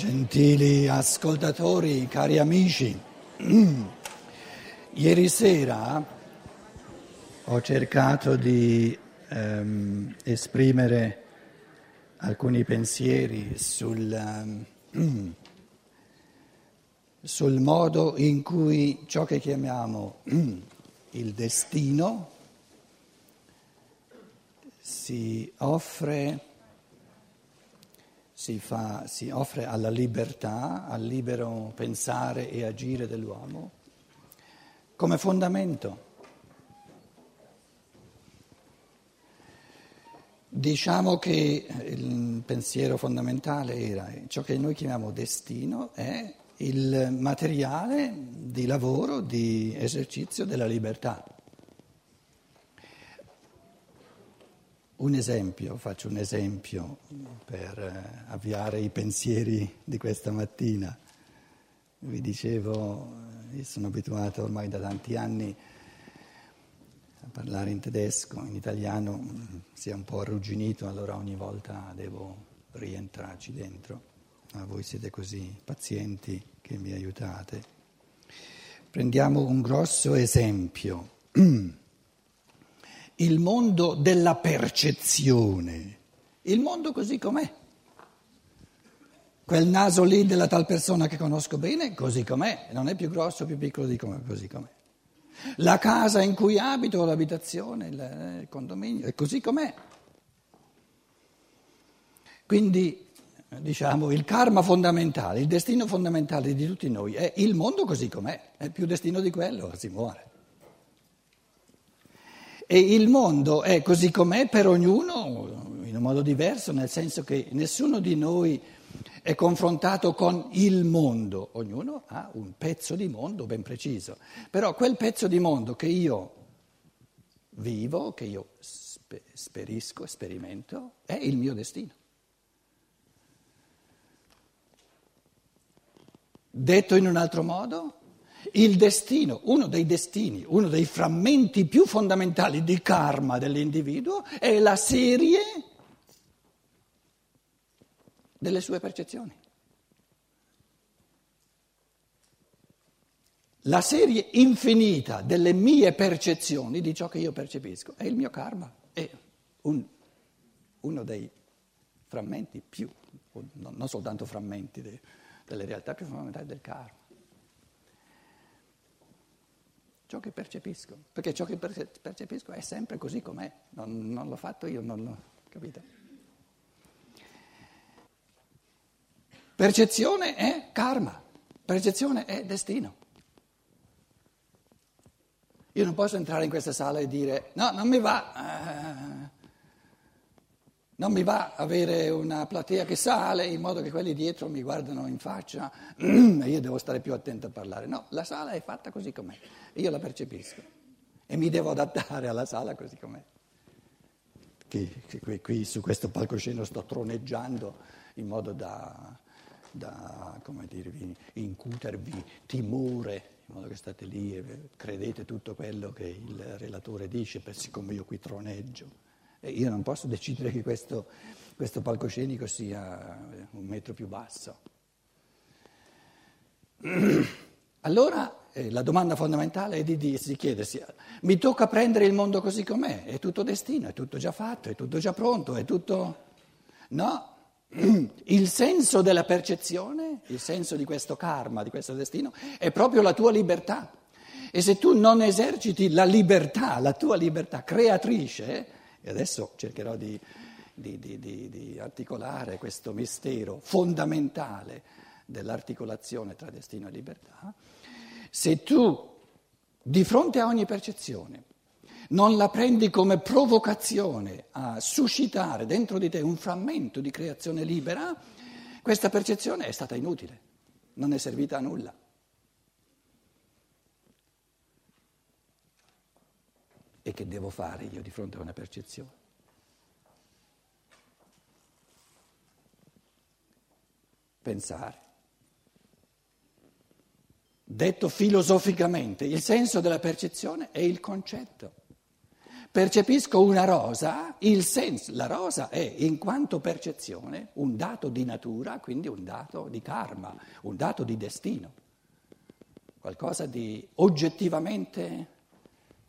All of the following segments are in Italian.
Gentili ascoltatori, cari amici, ieri sera ho cercato di ehm, esprimere alcuni pensieri sul, um, sul modo in cui ciò che chiamiamo il destino si offre si, fa, si offre alla libertà, al libero pensare e agire dell'uomo come fondamento. Diciamo che il pensiero fondamentale era ciò che noi chiamiamo destino è il materiale di lavoro, di esercizio della libertà. Un esempio, faccio un esempio per eh, avviare i pensieri di questa mattina. Vi dicevo, eh, io sono abituato ormai da tanti anni a parlare in tedesco, in italiano si è un po' arrugginito, allora ogni volta devo rientrarci dentro. Ma voi siete così pazienti che mi aiutate. Prendiamo un grosso esempio. il mondo della percezione, il mondo così com'è. Quel naso lì della tal persona che conosco bene, così com'è, non è più grosso o più piccolo di come, così com'è. La casa in cui abito, l'abitazione, il condominio, è così com'è. Quindi, diciamo, il karma fondamentale, il destino fondamentale di tutti noi è il mondo così com'è, è più destino di quello, si muore. E il mondo è così com'è per ognuno in un modo diverso, nel senso che nessuno di noi è confrontato con il mondo, ognuno ha un pezzo di mondo ben preciso, però quel pezzo di mondo che io vivo, che io sperisco, sperimento, è il mio destino. Detto in un altro modo, il destino, uno dei destini, uno dei frammenti più fondamentali di karma dell'individuo è la serie delle sue percezioni. La serie infinita delle mie percezioni, di ciò che io percepisco, è il mio karma, è un, uno dei frammenti più, non soltanto frammenti delle realtà più fondamentali del karma. Ciò che percepisco, perché ciò che percepisco è sempre così com'è, non, non l'ho fatto io, non l'ho capito. Percezione è karma, percezione è destino. Io non posso entrare in questa sala e dire no, non mi va, eh, non mi va avere una platea che sale in modo che quelli dietro mi guardano in faccia e io devo stare più attento a parlare. No, la sala è fatta così com'è, io la percepisco e mi devo adattare alla sala così com'è. Qui, qui, qui su questo palcoscenico sto troneggiando in modo da, da come dirvi, incutervi timore, in modo che state lì e credete tutto quello che il relatore dice, siccome io qui troneggio. Io non posso decidere che questo, questo palcoscenico sia un metro più basso. Allora eh, la domanda fondamentale è di, di, di chiedersi, mi tocca prendere il mondo così com'è? È tutto destino, è tutto già fatto, è tutto già pronto, è tutto... No, il senso della percezione, il senso di questo karma, di questo destino, è proprio la tua libertà. E se tu non eserciti la libertà, la tua libertà creatrice, e adesso cercherò di, di, di, di articolare questo mistero fondamentale dell'articolazione tra destino e libertà. Se tu di fronte a ogni percezione non la prendi come provocazione a suscitare dentro di te un frammento di creazione libera, questa percezione è stata inutile, non è servita a nulla. E che devo fare io di fronte a una percezione? Pensare. Detto filosoficamente, il senso della percezione è il concetto. percepisco una rosa, il senso, la rosa è in quanto percezione un dato di natura, quindi un dato di karma, un dato di destino, qualcosa di oggettivamente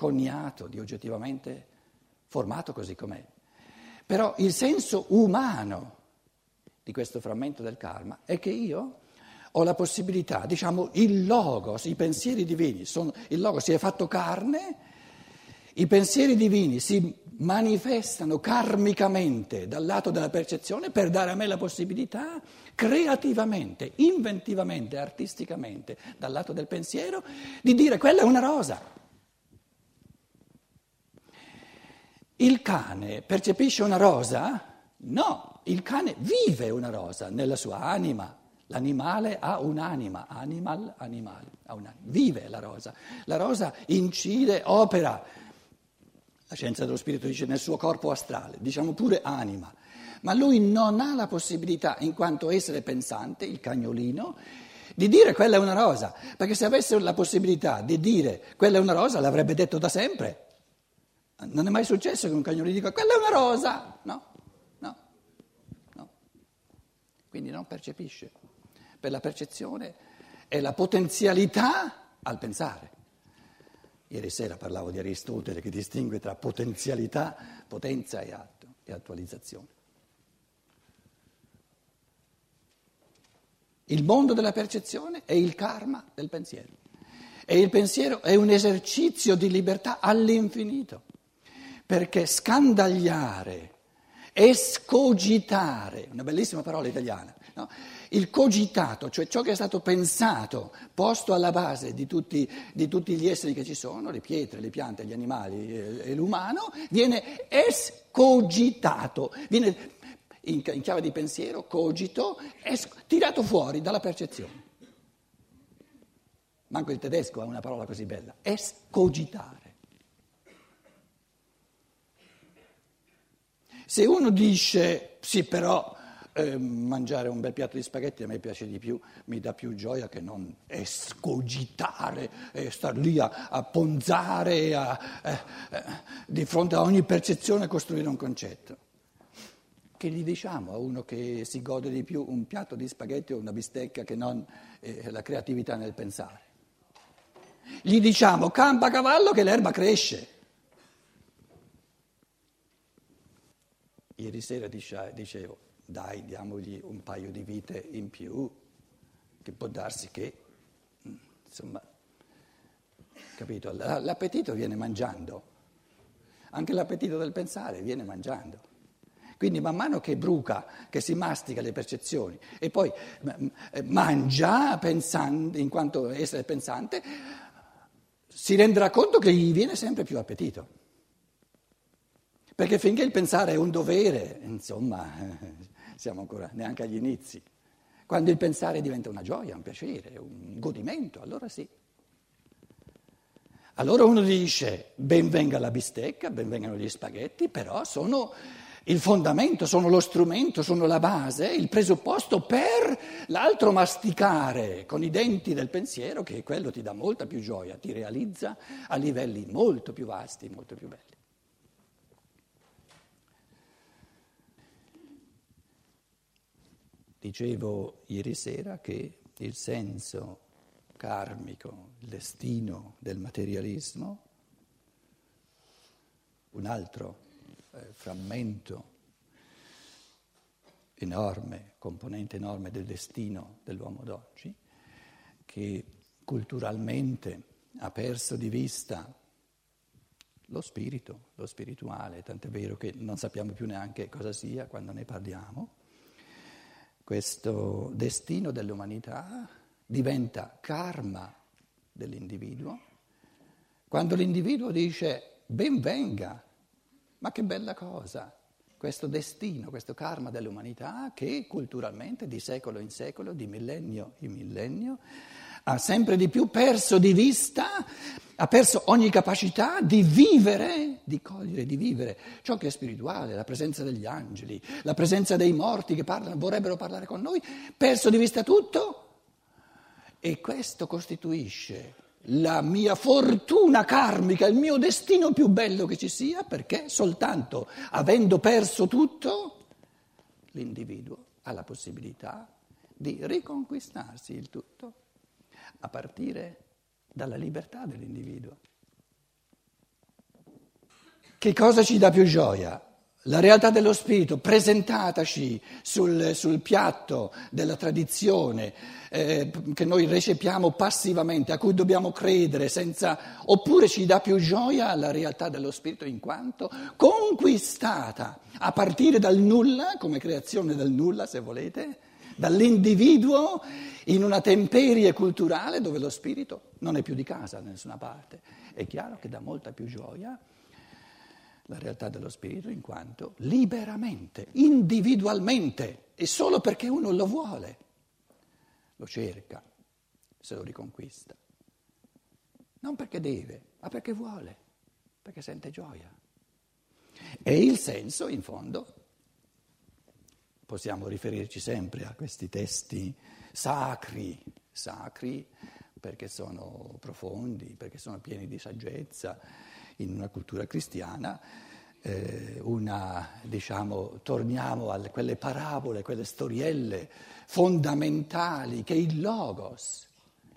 coniato, di oggettivamente formato così com'è. Però il senso umano di questo frammento del karma è che io ho la possibilità, diciamo, il logos, i pensieri divini, sono, il logos si è fatto carne, i pensieri divini si manifestano karmicamente dal lato della percezione per dare a me la possibilità creativamente, inventivamente, artisticamente, dal lato del pensiero, di dire quella è una rosa. Il cane percepisce una rosa? No, il cane vive una rosa nella sua anima. L'animale ha un'anima, animal, animale, ha un'anima. vive la rosa. La rosa incide, opera, la scienza dello spirito dice nel suo corpo astrale, diciamo pure anima, ma lui non ha la possibilità, in quanto essere pensante, il cagnolino, di dire quella è una rosa, perché se avesse la possibilità di dire quella è una rosa l'avrebbe detto da sempre. Non è mai successo che un cagnolino dica quella è una rosa, no, no, no. Quindi non percepisce per la percezione è la potenzialità al pensare. Ieri sera parlavo di Aristotele che distingue tra potenzialità, potenza e atto e attualizzazione. Il mondo della percezione è il karma del pensiero e il pensiero è un esercizio di libertà all'infinito, perché scandagliare, escogitare, una bellissima parola italiana, no? Il cogitato, cioè ciò che è stato pensato, posto alla base di tutti, di tutti gli esseri che ci sono, le pietre, le piante, gli animali e, l'umano, viene escogitato, viene in, chiave di pensiero, cogito, es, tirato fuori dalla percezione. Manco il tedesco ha una parola così bella, escogitare. Se uno dice, sì però eh, mangiare un bel piatto di spaghetti a me piace di più, mi dà più gioia che non escogitare e star lì a, a ponzare, a, eh, eh, di fronte a ogni percezione costruire un concetto. Che gli diciamo a uno che si gode di più un piatto di spaghetti o una bistecca che non eh, la creatività nel pensare? Gli diciamo campa cavallo che l'erba cresce. Ieri sera dicevo, dai, diamogli un paio di vite in più, che può darsi che, insomma, capito? L'appetito viene mangiando, anche l'appetito del pensare viene mangiando. Quindi man mano che bruca, che si mastica le percezioni e poi mangia pensando, in quanto essere pensante, si renderà conto che gli viene sempre più appetito. Perché finché il pensare è un dovere, insomma, siamo ancora neanche agli inizi. Quando il pensare diventa una gioia, un piacere, un godimento, allora sì. Allora uno dice, ben venga la bistecca, ben vengano gli spaghetti, però sono il fondamento, sono lo strumento, sono la base, il presupposto per l'altro masticare con i denti del pensiero, che quello ti dà molta più gioia, ti realizza a livelli molto più vasti, molto più belli. Dicevo ieri sera che il senso karmico, il destino del materialismo, un altro eh, frammento enorme, componente enorme del destino dell'uomo d'oggi, che culturalmente ha perso di vista lo spirito, lo spirituale, tant'è vero che non sappiamo più neanche cosa sia quando ne parliamo questo destino dell'umanità diventa karma dell'individuo, quando l'individuo dice ben venga, ma che bella cosa, questo destino, questo karma dell'umanità che culturalmente di secolo in secolo, di millennio in millennio, ha sempre di più perso di vista, ha perso ogni capacità di vivere, di cogliere, di vivere ciò che è spirituale, la presenza degli angeli, la presenza dei morti che parlano, vorrebbero parlare con noi, perso di vista tutto. E questo costituisce la mia fortuna karmica, il mio destino più bello che ci sia, perché soltanto avendo perso tutto, l'individuo ha la possibilità di riconquistarsi il tutto a partire dalla libertà dell'individuo. Che cosa ci dà più gioia? La realtà dello spirito presentataci sul, sul piatto della tradizione eh, che noi recepiamo passivamente, a cui dobbiamo credere, senza, oppure ci dà più gioia la realtà dello spirito in quanto conquistata a partire dal nulla, come creazione del nulla se volete, dall'individuo in una temperie culturale dove lo spirito non è più di casa da nessuna parte. È chiaro che dà molta più gioia la realtà dello spirito in quanto liberamente, individualmente e solo perché uno lo vuole, lo cerca, se lo riconquista. Non perché deve, ma perché vuole, perché sente gioia. E il senso, in fondo, possiamo riferirci sempre a questi testi sacri, sacri perché sono profondi, perché sono pieni di saggezza in una cultura cristiana, eh, una, diciamo, torniamo a quelle parabole, quelle storielle fondamentali che il logos,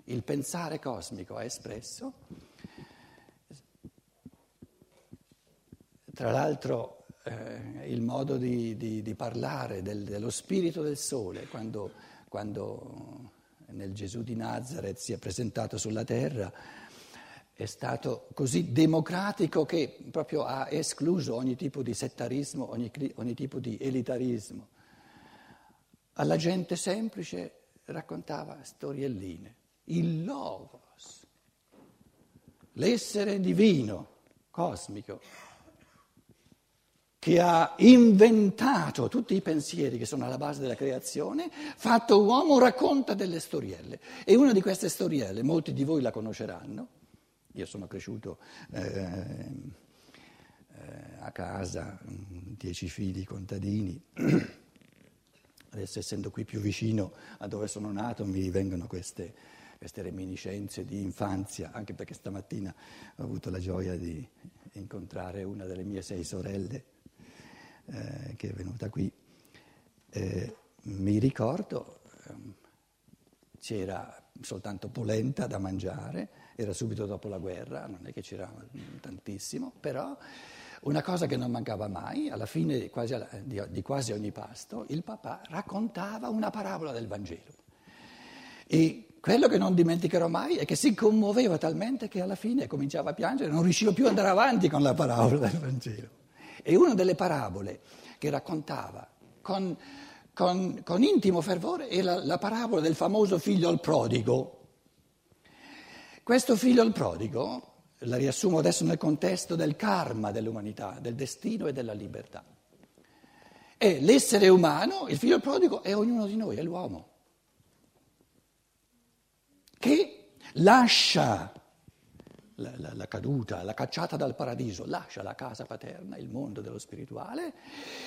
il pensare cosmico ha espresso. Tra l'altro eh, il modo di, di, di parlare del, dello spirito del sole, quando, quando nel Gesù di Nazareth si è presentato sulla terra, è stato così democratico che proprio ha escluso ogni tipo di settarismo, ogni, ogni tipo di elitarismo. Alla gente semplice raccontava storielline, il logos, l'essere divino, cosmico, che ha inventato tutti i pensieri che sono alla base della creazione, fatto uomo, racconta delle storielle. E una di queste storielle, molti di voi la conosceranno, io sono cresciuto eh, eh, a casa, dieci figli contadini. Adesso essendo qui più vicino a dove sono nato mi vengono queste, queste reminiscenze di infanzia, anche perché stamattina ho avuto la gioia di incontrare una delle mie sei sorelle eh, che è venuta qui. Eh, mi ricordo, ehm, c'era soltanto polenta da mangiare, era subito dopo la guerra, non è che c'era tantissimo, però una cosa che non mancava mai, alla fine quasi, di, di quasi ogni pasto, il papà raccontava una parabola del Vangelo. E quello che non dimenticherò mai è che si commuoveva talmente che alla fine cominciava a piangere, non riusciva più ad andare avanti con la parabola del Vangelo. E una delle parabole che raccontava con con, con intimo fervore è la, la parabola del famoso figlio al prodigo. Questo figlio al prodigo, la riassumo adesso nel contesto del karma dell'umanità, del destino e della libertà. È l'essere umano, il figlio al prodigo è ognuno di noi, è l'uomo, che lascia la, la, la, caduta, la cacciata dal paradiso, lascia la casa paterna, il mondo dello spirituale,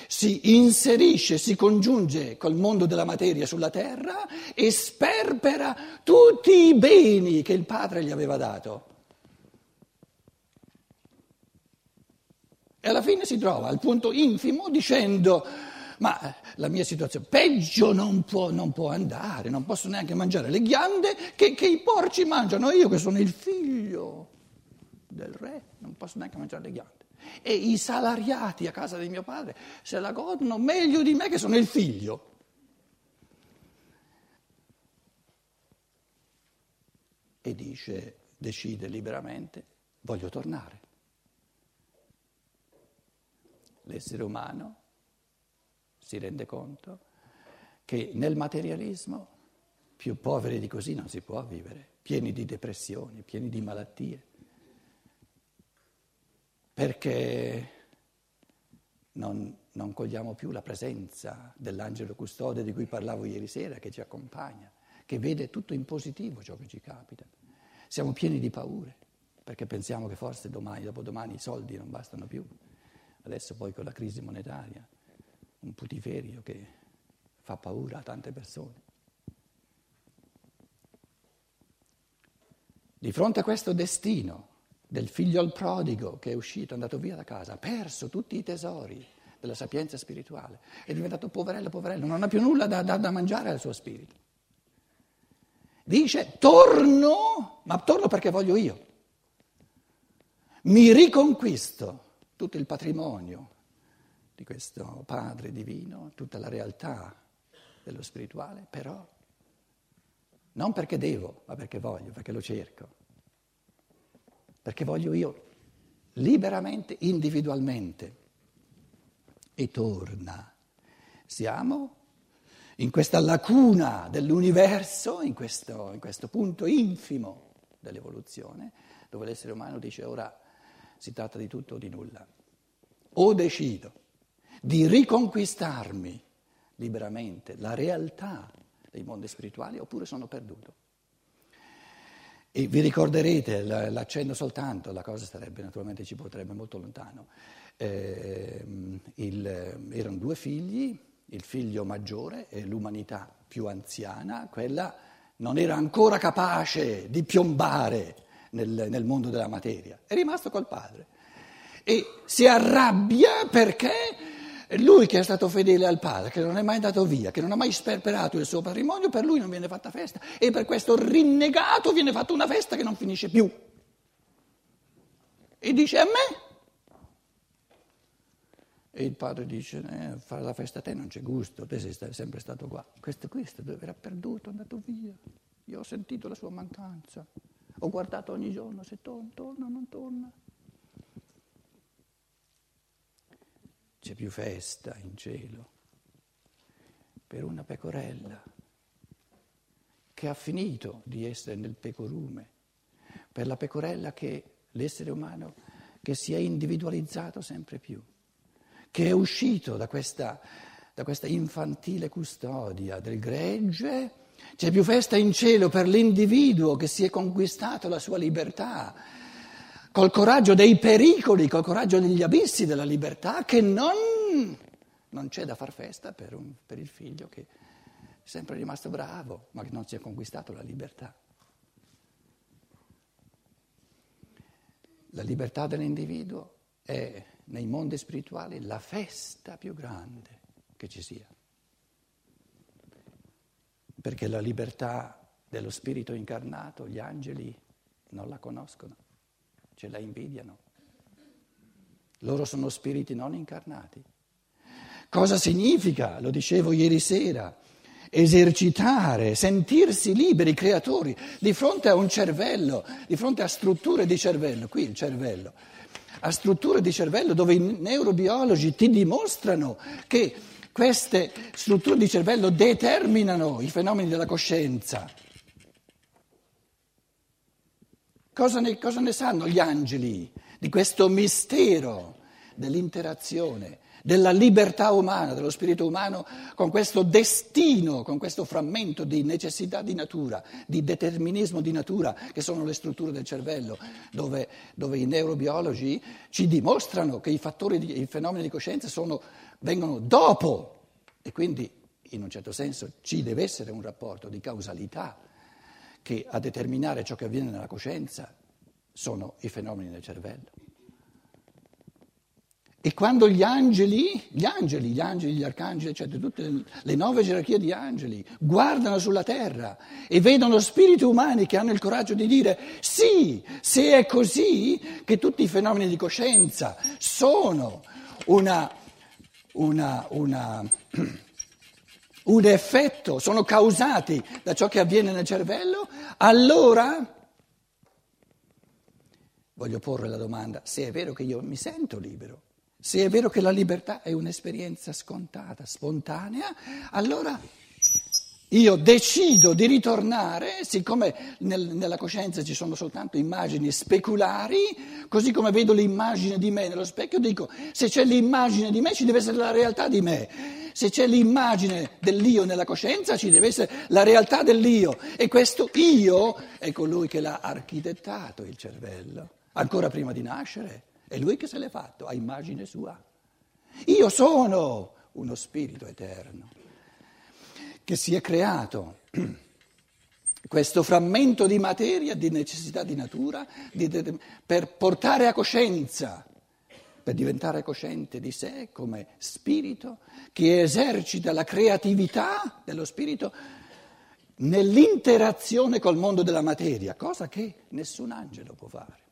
si inserisce, si congiunge col mondo della materia sulla terra e sperpera tutti i beni che il padre gli aveva dato. E alla fine si trova al punto infimo dicendo ma la mia situazione peggio non può, non può andare, non posso neanche mangiare le ghiande che, che i porci mangiano, io che sono il figlio del re, non posso neanche mangiare le ghiande. E i salariati a casa di mio padre se la godono meglio di me che sono il figlio. E dice, decide liberamente, voglio tornare. L'essere umano si rende conto che nel materialismo più poveri di così non si può vivere, pieni di depressioni, pieni di malattie perché non, non cogliamo più la presenza dell'angelo custode di cui parlavo ieri sera, che ci accompagna, che vede tutto in positivo ciò che ci capita. Siamo pieni di paure, perché pensiamo che forse domani, dopodomani i soldi non bastano più. Adesso poi con la crisi monetaria, un putiferio che fa paura a tante persone. Di fronte a questo destino del figlio al prodigo che è uscito, è andato via da casa, ha perso tutti i tesori della sapienza spirituale, è diventato poverello, poverello, non ha più nulla da, da, da mangiare al suo spirito. Dice, torno, ma torno perché voglio io. Mi riconquisto tutto il patrimonio di questo Padre divino, tutta la realtà dello spirituale, però non perché devo, ma perché voglio, perché lo cerco, perché voglio io liberamente, individualmente. E torna. Siamo in questa lacuna dell'universo, in questo, in questo punto infimo dell'evoluzione, dove l'essere umano dice ora si tratta di tutto o di nulla. O decido di riconquistarmi liberamente la realtà dei mondi spirituali oppure sono perduto. E vi ricorderete, l'accenno soltanto, la cosa sarebbe naturalmente ci potrebbe molto lontano. Eh, il, erano due figli, il figlio maggiore e l'umanità più anziana, quella non era ancora capace di piombare nel, nel mondo della materia, è rimasto col padre. E si arrabbia perché lui che è stato fedele al padre, che non è mai andato via, che non ha mai sperperato il suo patrimonio, per lui non viene fatta festa e per questo rinnegato viene fatta una festa che non finisce più. E dice a me. E il padre dice, eh, fare la festa a te non c'è gusto, te sei sempre stato qua. Questo, questo dove era perduto, è andato via. Io ho sentito la sua mancanza. Ho guardato ogni giorno se torna, torna, non torna. C'è più festa in cielo per una pecorella che ha finito di essere nel pecorume, per la pecorella che l'essere umano che si è individualizzato sempre più, che è uscito da questa, da questa infantile custodia del gregge, c'è più festa in cielo per l'individuo che si è conquistato la sua libertà col coraggio dei pericoli, col coraggio degli abissi della libertà, che non, non c'è da far festa per, un, per il figlio che è sempre rimasto bravo, ma che non si è conquistato la libertà. La libertà dell'individuo è nei mondi spirituali la festa più grande che ci sia, perché la libertà dello spirito incarnato gli angeli non la conoscono ce la invidiano. Loro sono spiriti non incarnati. Cosa significa, lo dicevo ieri sera, esercitare, sentirsi liberi creatori di fronte a un cervello, di fronte a strutture di cervello, qui il cervello, a strutture di cervello dove i neurobiologi ti dimostrano che queste strutture di cervello determinano i fenomeni della coscienza. Cosa ne, cosa ne sanno gli angeli di questo mistero dell'interazione, della libertà umana, dello spirito umano con questo destino, con questo frammento di necessità di natura, di determinismo di natura, che sono le strutture del cervello, dove, dove i neurobiologi ci dimostrano che i fattori, di, i fenomeni di coscienza sono, vengono dopo. E quindi in un certo senso ci deve essere un rapporto di causalità che a determinare ciò che avviene nella coscienza sono i fenomeni del cervello. E quando gli angeli, gli angeli, gli angeli, gli arcangeli, eccetera, tutte le nove gerarchie di angeli guardano sulla terra e vedono spiriti umani che hanno il coraggio di dire sì, se è così che tutti i fenomeni di coscienza sono una, una, una un effetto, sono causati da ciò che avviene nel cervello, allora voglio porre la domanda, se è vero che io mi sento libero, se è vero che la libertà è un'esperienza scontata, spontanea, allora io decido di ritornare, siccome nel, nella coscienza ci sono soltanto immagini speculari, così come vedo l'immagine di me nello specchio, dico se c'è l'immagine di me ci deve essere la realtà di me. Se c'è l'immagine dell'io nella coscienza, ci deve essere la realtà dell'io. E questo io è colui che l'ha architettato il cervello, ancora prima di nascere. È lui che se l'è fatto, a immagine sua. Io sono uno spirito eterno che si è creato questo frammento di materia, di necessità di natura, di, per portare a coscienza, per diventare cosciente di sé come spirito che esercita la creatività dello spirito nell'interazione col mondo della materia, cosa che nessun angelo può fare.